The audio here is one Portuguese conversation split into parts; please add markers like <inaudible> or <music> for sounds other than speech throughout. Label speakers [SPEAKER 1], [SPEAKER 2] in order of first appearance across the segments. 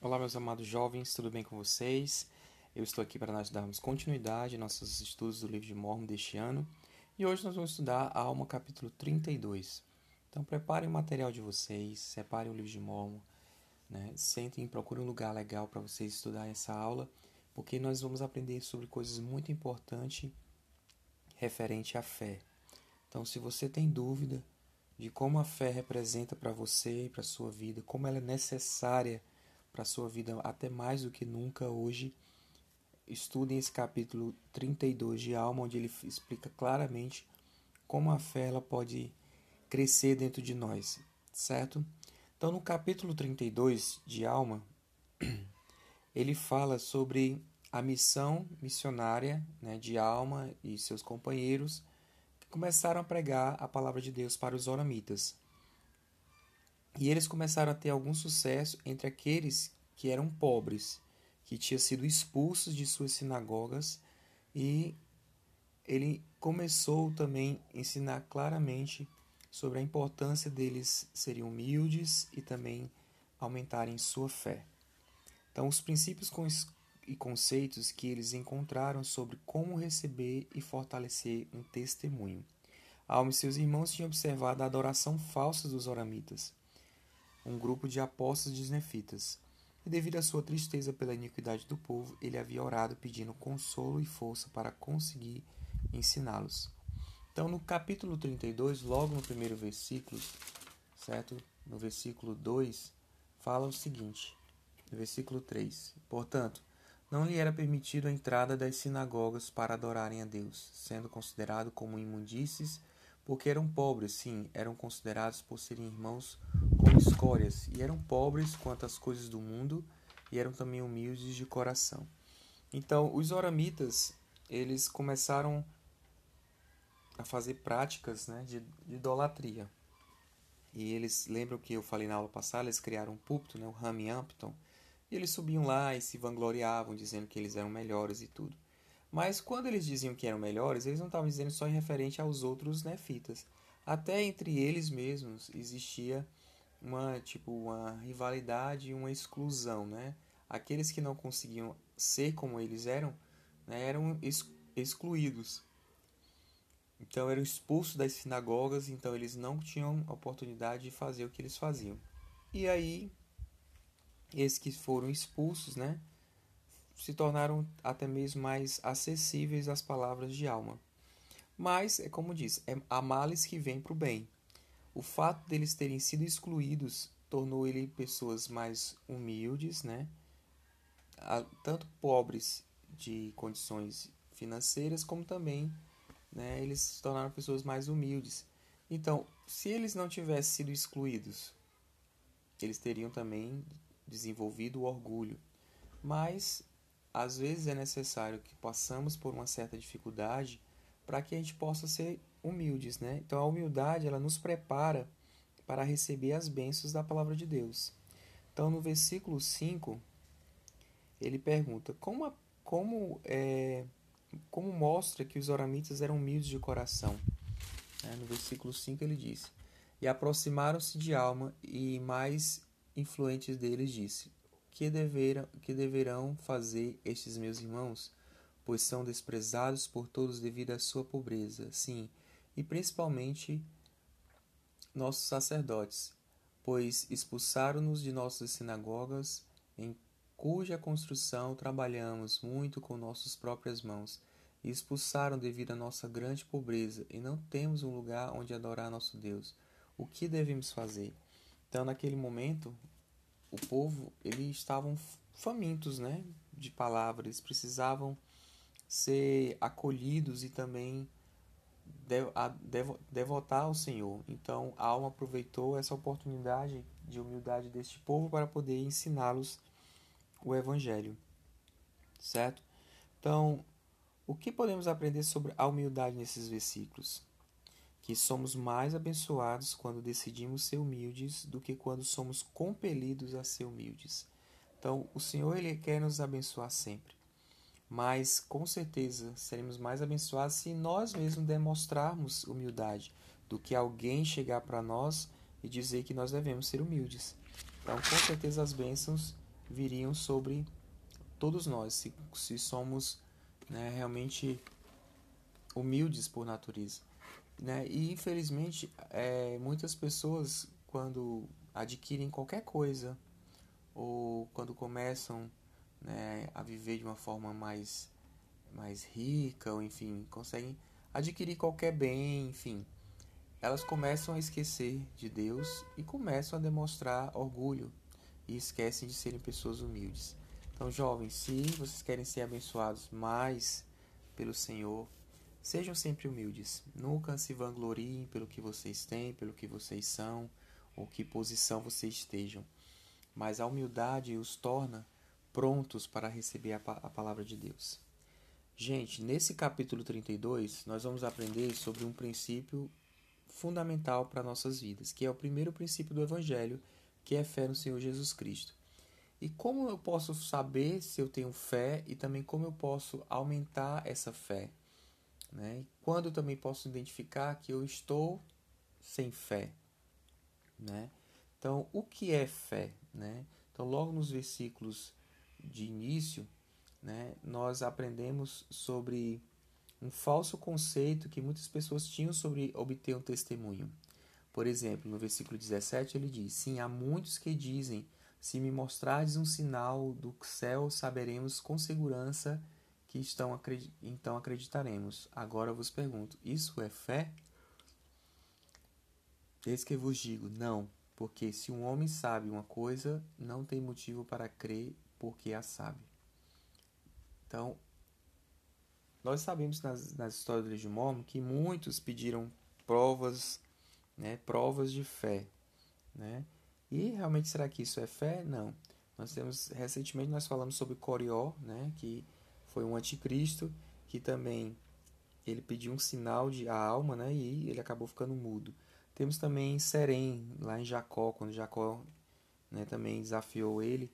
[SPEAKER 1] Olá, meus amados jovens, tudo bem com vocês? Eu estou aqui para nós darmos continuidade aos nossos estudos do livro de Mormon deste ano e hoje nós vamos estudar a Alma capítulo 32. Então, preparem o material de vocês, separem o livro de Mormon, né? sentem e procurem um lugar legal para vocês estudar essa aula, porque nós vamos aprender sobre coisas muito importantes referente à fé. Então, se você tem dúvida de como a fé representa para você e para sua vida, como ela é necessária para a sua vida até mais do que nunca hoje, estudem esse capítulo 32 de Alma, onde ele explica claramente como a fé ela pode crescer dentro de nós, certo? Então, no capítulo 32 de Alma, <clears throat> ele fala sobre a missão missionária né, de Alma e seus companheiros começaram a pregar a palavra de Deus para os oramitas. E eles começaram a ter algum sucesso entre aqueles que eram pobres, que tinham sido expulsos de suas sinagogas, e ele começou também a ensinar claramente sobre a importância deles serem humildes e também aumentarem sua fé. Então, os princípios e conceitos que eles encontraram sobre como receber e fortalecer um testemunho. Alma e seus irmãos tinham observado a adoração falsa dos oramitas, um grupo de apóstolos de nefitas. E devido à sua tristeza pela iniquidade do povo, ele havia orado pedindo consolo e força para conseguir ensiná-los. Então, no capítulo 32, logo no primeiro versículo, certo? No versículo 2, fala o seguinte: no versículo 3: Portanto, não lhe era permitido a entrada das sinagogas para adorarem a Deus, sendo considerado como imundícies, porque eram pobres, sim, eram considerados por serem irmãos escórias, e eram pobres quanto às coisas do mundo, e eram também humildes de coração. Então, os oramitas, eles começaram a fazer práticas né, de, de idolatria. E eles, lembram que eu falei na aula passada, eles criaram um púlpito, né, o Hampton, e eles subiam lá e se vangloriavam, dizendo que eles eram melhores e tudo. Mas quando eles diziam que eram melhores, eles não estavam dizendo só em referente aos outros nefitas. Até entre eles mesmos existia uma tipo uma rivalidade uma exclusão, né? Aqueles que não conseguiam ser como eles eram, né, eram excluídos. Então eram expulsos das sinagogas, então eles não tinham oportunidade de fazer o que eles faziam. E aí esses que foram expulsos, né, se tornaram até mesmo mais acessíveis às palavras de alma. Mas, é como diz, é a males que vem para o bem. O fato deles terem sido excluídos tornou ele pessoas mais humildes, né? tanto pobres de condições financeiras, como também né, eles se tornaram pessoas mais humildes. Então, se eles não tivessem sido excluídos, eles teriam também desenvolvido o orgulho. Mas às vezes é necessário que passamos por uma certa dificuldade para que a gente possa ser humildes, né? Então a humildade ela nos prepara para receber as bênçãos da palavra de Deus. Então no versículo 5 ele pergunta como a, como é, como mostra que os oramitas eram humildes de coração. É, no versículo 5 ele diz: E aproximaram-se de alma e mais influentes deles disse: que, deveram, que deverão fazer estes meus irmãos? Pois são desprezados por todos devido à sua pobreza, sim, e principalmente nossos sacerdotes, pois expulsaram-nos de nossas sinagogas, em cuja construção trabalhamos muito com nossas próprias mãos, e expulsaram devido à nossa grande pobreza, e não temos um lugar onde adorar nosso Deus. O que devemos fazer? Então, naquele momento, o povo eles estavam famintos, né, de palavras, precisavam ser acolhidos e também devotar ao Senhor. Então, a alma aproveitou essa oportunidade de humildade deste povo para poder ensiná-los o evangelho. Certo? Então, o que podemos aprender sobre a humildade nesses versículos? que somos mais abençoados quando decidimos ser humildes do que quando somos compelidos a ser humildes. Então, o Senhor ele quer nos abençoar sempre. Mas com certeza seremos mais abençoados se nós mesmos demonstrarmos humildade do que alguém chegar para nós e dizer que nós devemos ser humildes. Então, com certeza as bênçãos viriam sobre todos nós, se, se somos né, realmente humildes por natureza. Né? E infelizmente, é, muitas pessoas, quando adquirem qualquer coisa, ou quando começam né, a viver de uma forma mais, mais rica, ou enfim, conseguem adquirir qualquer bem, enfim, elas começam a esquecer de Deus e começam a demonstrar orgulho e esquecem de serem pessoas humildes. Então, jovens, se vocês querem ser abençoados mais pelo Senhor, sejam sempre humildes. Nunca se vangloriem pelo que vocês têm, pelo que vocês são, ou que posição vocês estejam. Mas a humildade os torna prontos para receber a, a palavra de Deus. Gente, nesse capítulo 32, nós vamos aprender sobre um princípio fundamental para nossas vidas, que é o primeiro princípio do Evangelho, que é fé no Senhor Jesus Cristo. E como eu posso saber se eu tenho fé e também como eu posso aumentar essa fé? Né? Quando eu também posso identificar que eu estou sem fé? Né? Então, o que é fé? Né? Então, logo nos versículos de início, né, nós aprendemos sobre um falso conceito que muitas pessoas tinham sobre obter um testemunho. Por exemplo, no versículo 17 ele diz: Sim, há muitos que dizem: Se me mostrardes um sinal do céu, saberemos com segurança que estão, então acreditaremos. Agora vos pergunto: Isso é fé? Eis que vos digo: Não, porque se um homem sabe uma coisa, não tem motivo para crer porque a sabe. Então, nós sabemos nas, nas histórias do livro Mormon que muitos pediram provas, né, provas de fé, né? E realmente será que isso é fé? Não. Nós temos recentemente nós falamos sobre Corió, né, que foi um anticristo que também ele pediu um sinal de a alma, né, e ele acabou ficando mudo. Temos também Serém, lá em Jacó, quando Jacó né, também desafiou ele,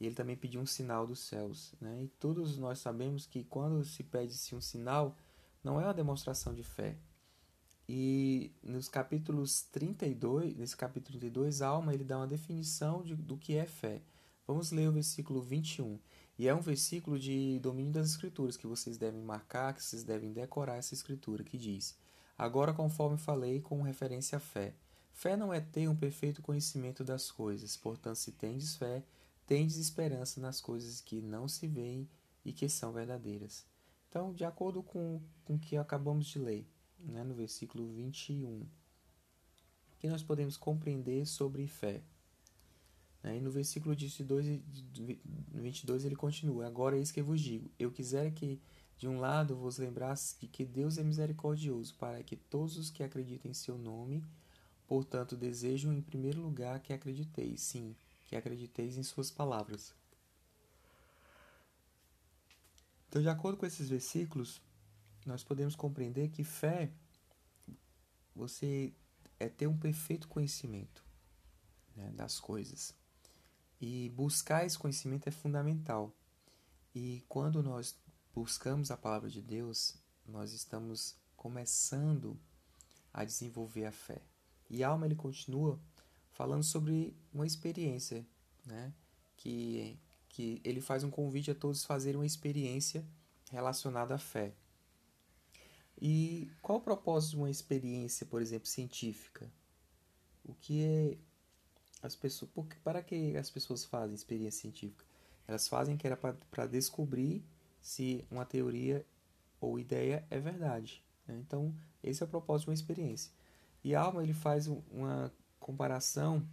[SPEAKER 1] e ele também pediu um sinal dos céus. Né? E todos nós sabemos que quando se pede-se um sinal, não é uma demonstração de fé. E nos capítulos 32, nesse capítulo 32, Alma, ele dá uma definição de, do que é fé. Vamos ler o versículo 21. E é um versículo de domínio das escrituras que vocês devem marcar, que vocês devem decorar essa escritura, que diz: Agora, conforme falei, com referência à fé. Fé não é ter um perfeito conhecimento das coisas, portanto, se tendes fé, tendes esperança nas coisas que não se veem e que são verdadeiras. Então, de acordo com, o que acabamos de ler, né, no versículo 21, o que nós podemos compreender sobre fé? Né, e no versículo 22, 22 ele continua: Agora é isso que eu vos digo. Eu quisera que, de um lado, vos lembrasse de que Deus é misericordioso, para que todos os que acreditem em seu nome, portanto, desejam em primeiro lugar que acrediteis, sim, que acrediteis em suas palavras. Então, de acordo com esses versículos, nós podemos compreender que fé você é ter um perfeito conhecimento né, das coisas. E buscar esse conhecimento é fundamental. E quando nós buscamos a palavra de Deus, nós estamos começando a desenvolver a fé. E a alma ele continua falando sobre uma experiência, né? Que, que ele faz um convite a todos fazerem uma experiência relacionada à fé. E qual o propósito de uma experiência, por exemplo, científica? O que é as pessoas, por, para que as pessoas fazem experiência científica? Elas fazem que era para descobrir se uma teoria ou ideia é verdade. Né? Então, esse é o propósito de uma experiência. E Alma ele faz uma comparação,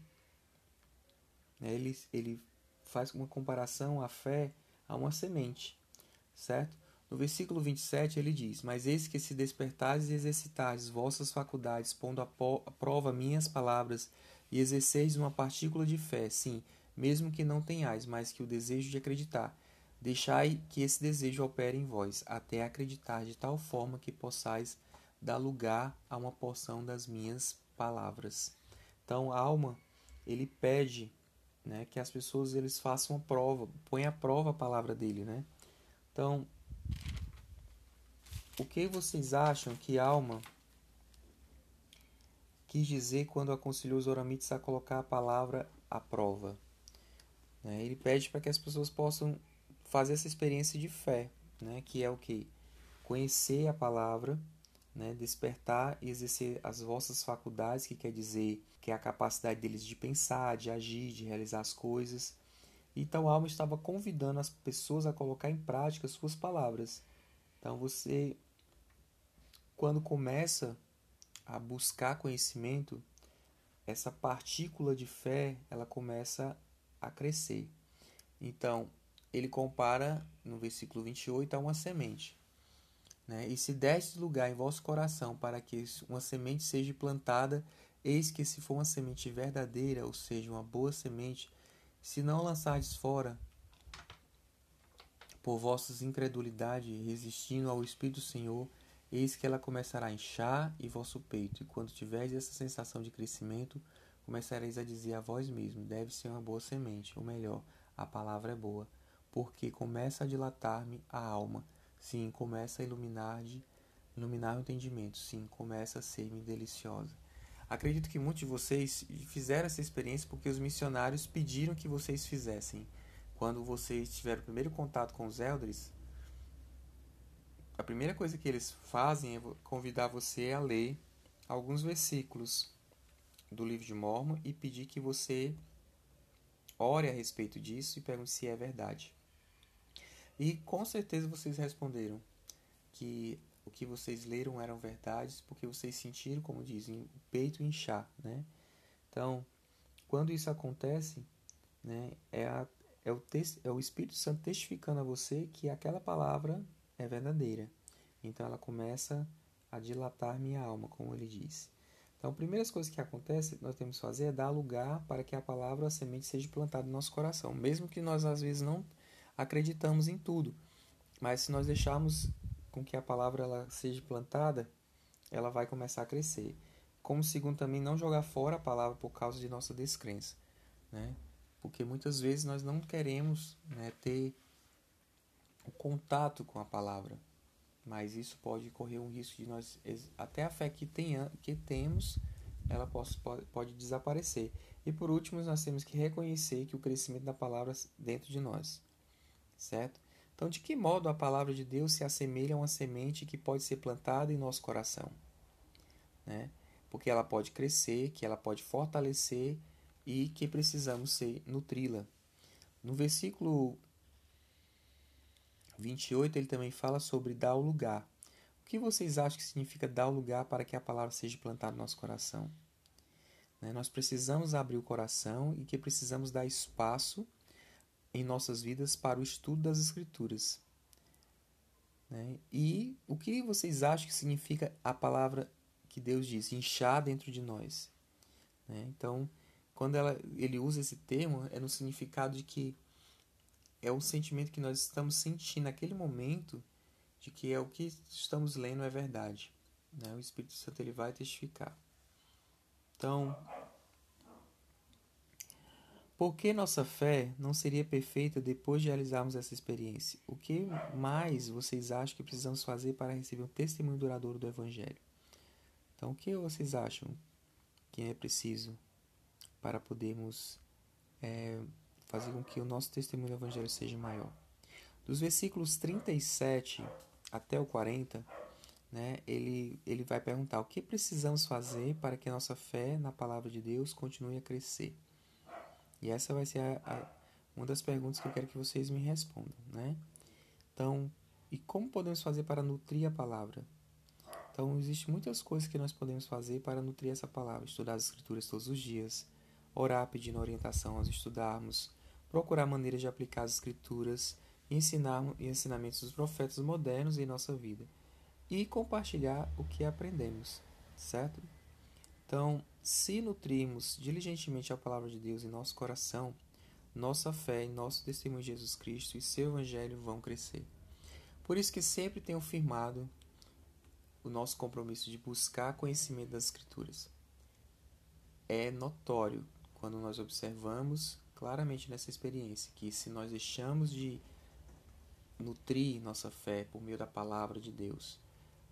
[SPEAKER 1] né, ele, ele faz uma comparação à fé a uma semente, certo? No versículo 27 ele diz: Mas eis que se despertares e exercitares vossas faculdades, pondo à prova minhas palavras, e exerceis uma partícula de fé, sim, mesmo que não tenhais, mas que o desejo de acreditar, deixai que esse desejo opere em vós, até acreditar de tal forma que possais dar lugar a uma porção das minhas palavras. Então, alma, ele pede né, que as pessoas eles façam a prova, põem à prova a palavra dele, né? Então, o que vocês acham que alma quis dizer quando aconselhou os oramites a colocar a palavra à prova? Né? Ele pede para que as pessoas possam fazer essa experiência de fé, né? que é o que? Conhecer a palavra, né? despertar e exercer as vossas faculdades, que quer dizer que é a capacidade deles de pensar, de agir, de realizar as coisas. Então, alma estava convidando as pessoas a colocar em prática suas palavras. Então, você, quando começa a buscar conhecimento, essa partícula de fé ela começa a crescer. Então, ele compara no versículo 28 a uma semente. Né? E se deste lugar em vosso coração para que uma semente seja plantada, eis que se for uma semente verdadeira, ou seja, uma boa semente, se não lançardes fora por vossas incredulidade, resistindo ao Espírito do Senhor, eis que ela começará a inchar e vosso peito, e quando tiverdes essa sensação de crescimento, começareis a dizer a vós mesmo: deve ser uma boa semente, ou melhor, a palavra é boa, porque começa a dilatar-me a alma, sim, começa a iluminar iluminar o entendimento, sim, começa a ser-me deliciosa. Acredito que muitos de vocês fizeram essa experiência porque os missionários pediram que vocês fizessem. Quando vocês tiveram o primeiro contato com os elders, a primeira coisa que eles fazem é convidar você a ler alguns versículos do livro de Mormon e pedir que você ore a respeito disso e pergunte se é verdade. E com certeza vocês responderam que o que vocês leram eram verdades porque vocês sentiram, como dizem, o peito inchar, né? Então, quando isso acontece, né, é, a, é, o, é o Espírito Santo testificando a você que aquela palavra é verdadeira. Então ela começa a dilatar minha alma, como ele disse. Então, as primeiras coisas que acontecem, nós temos que fazer é dar lugar para que a palavra, a semente, seja plantada no nosso coração. Mesmo que nós, às vezes, não acreditamos em tudo. Mas se nós deixarmos com que a palavra ela seja plantada, ela vai começar a crescer. Como segundo também, não jogar fora a palavra por causa de nossa descrença. Né? Porque muitas vezes nós não queremos né, ter o contato com a palavra. Mas isso pode correr um risco de nós, até a fé que, tenha, que temos, ela pode, pode desaparecer. E por último, nós temos que reconhecer que o crescimento da palavra dentro de nós, certo? Então, de que modo a palavra de Deus se assemelha a uma semente que pode ser plantada em nosso coração? Né? Porque ela pode crescer, que ela pode fortalecer e que precisamos ser nutri-la. No versículo 28 ele também fala sobre dar o lugar. O que vocês acham que significa dar o lugar para que a palavra seja plantada no nosso coração? Né? Nós precisamos abrir o coração e que precisamos dar espaço em nossas vidas para o estudo das Escrituras. Né? E o que vocês acham que significa a palavra que Deus diz, inchar dentro de nós? Né? Então, quando ela, ele usa esse termo, é no significado de que é o sentimento que nós estamos sentindo naquele momento de que é o que estamos lendo é verdade. Né? O Espírito Santo ele vai testificar. Então, por que nossa fé não seria perfeita depois de realizarmos essa experiência? O que mais vocês acham que precisamos fazer para receber um testemunho duradouro do Evangelho? Então, o que vocês acham que é preciso para podermos é, fazer com que o nosso testemunho do Evangelho seja maior. Dos versículos 37 até o 40, né, ele, ele vai perguntar o que precisamos fazer para que nossa fé na palavra de Deus continue a crescer. E essa vai ser a, a, uma das perguntas que eu quero que vocês me respondam. Né? Então, e como podemos fazer para nutrir a palavra? Então, existem muitas coisas que nós podemos fazer para nutrir essa palavra. Estudar as escrituras todos os dias, orar pedindo orientação aos estudarmos, procurar maneiras de aplicar as escrituras ensinar ensinamentos dos profetas modernos em nossa vida e compartilhar o que aprendemos, certo? Então, se nutrirmos diligentemente a palavra de Deus em nosso coração, nossa fé e nosso testemunho de Jesus Cristo e seu evangelho vão crescer. Por isso que sempre tenho firmado o nosso compromisso de buscar conhecimento das escrituras. É notório quando nós observamos claramente nessa experiência que se nós deixamos de nutrir nossa fé por meio da palavra de Deus,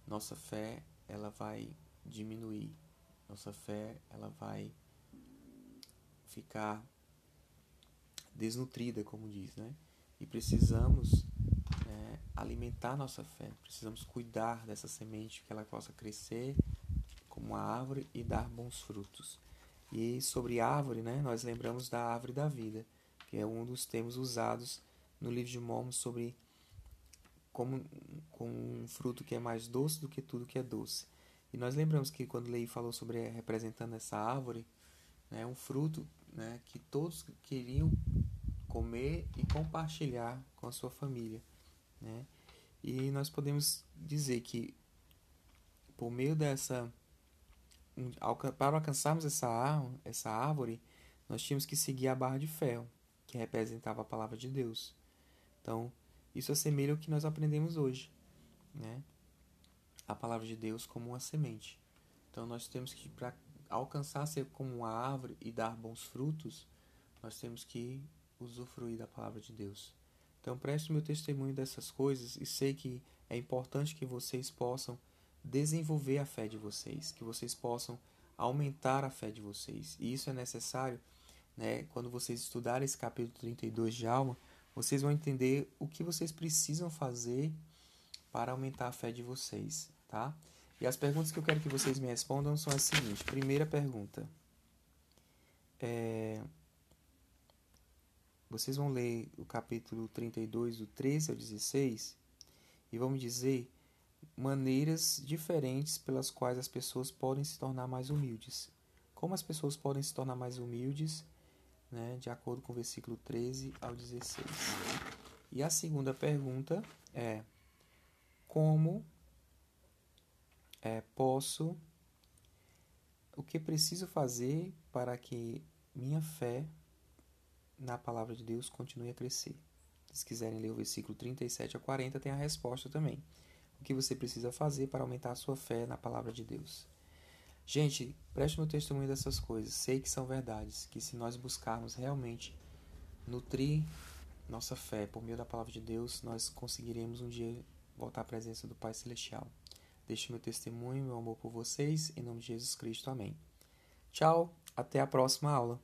[SPEAKER 1] nossa fé ela vai diminuir, nossa fé ela vai ficar desnutrida, como diz, né? E precisamos é, alimentar nossa fé, precisamos cuidar dessa semente que ela possa crescer como uma árvore e dar bons frutos. E sobre árvore, né, nós lembramos da árvore da vida, que é um dos termos usados no livro de Mormon sobre como com um fruto que é mais doce do que tudo que é doce. E nós lembramos que quando Lei falou sobre representando essa árvore, né, um fruto né, que todos queriam comer e compartilhar com a sua família. Né? E nós podemos dizer que por meio dessa para alcançarmos essa árvore, essa árvore, nós tínhamos que seguir a barra de ferro, que representava a palavra de Deus. Então, isso assemelha o que nós aprendemos hoje, né? A palavra de Deus como uma semente. Então, nós temos que, para alcançar ser como uma árvore e dar bons frutos, nós temos que usufruir da palavra de Deus. Então, preste meu testemunho dessas coisas e sei que é importante que vocês possam desenvolver a fé de vocês, que vocês possam aumentar a fé de vocês. E isso é necessário, né, quando vocês estudarem esse capítulo 32 de Alma, vocês vão entender o que vocês precisam fazer para aumentar a fé de vocês, tá? E as perguntas que eu quero que vocês me respondam são as seguintes. Primeira pergunta. É... Vocês vão ler o capítulo 32, do 13 ao 16, e vão me dizer maneiras diferentes pelas quais as pessoas podem se tornar mais humildes. Como as pessoas podem se tornar mais humildes, né, de acordo com o versículo 13 ao 16. E a segunda pergunta é: como é, posso, o que preciso fazer para que minha fé na palavra de Deus continue a crescer? Se quiserem ler o versículo 37 a 40, tem a resposta também o que você precisa fazer para aumentar a sua fé na palavra de Deus. Gente, preste meu testemunho dessas coisas. Sei que são verdades, que se nós buscarmos realmente nutrir nossa fé por meio da palavra de Deus, nós conseguiremos um dia voltar à presença do Pai Celestial. Deixe meu testemunho, meu amor por vocês, em nome de Jesus Cristo. Amém. Tchau, até a próxima aula.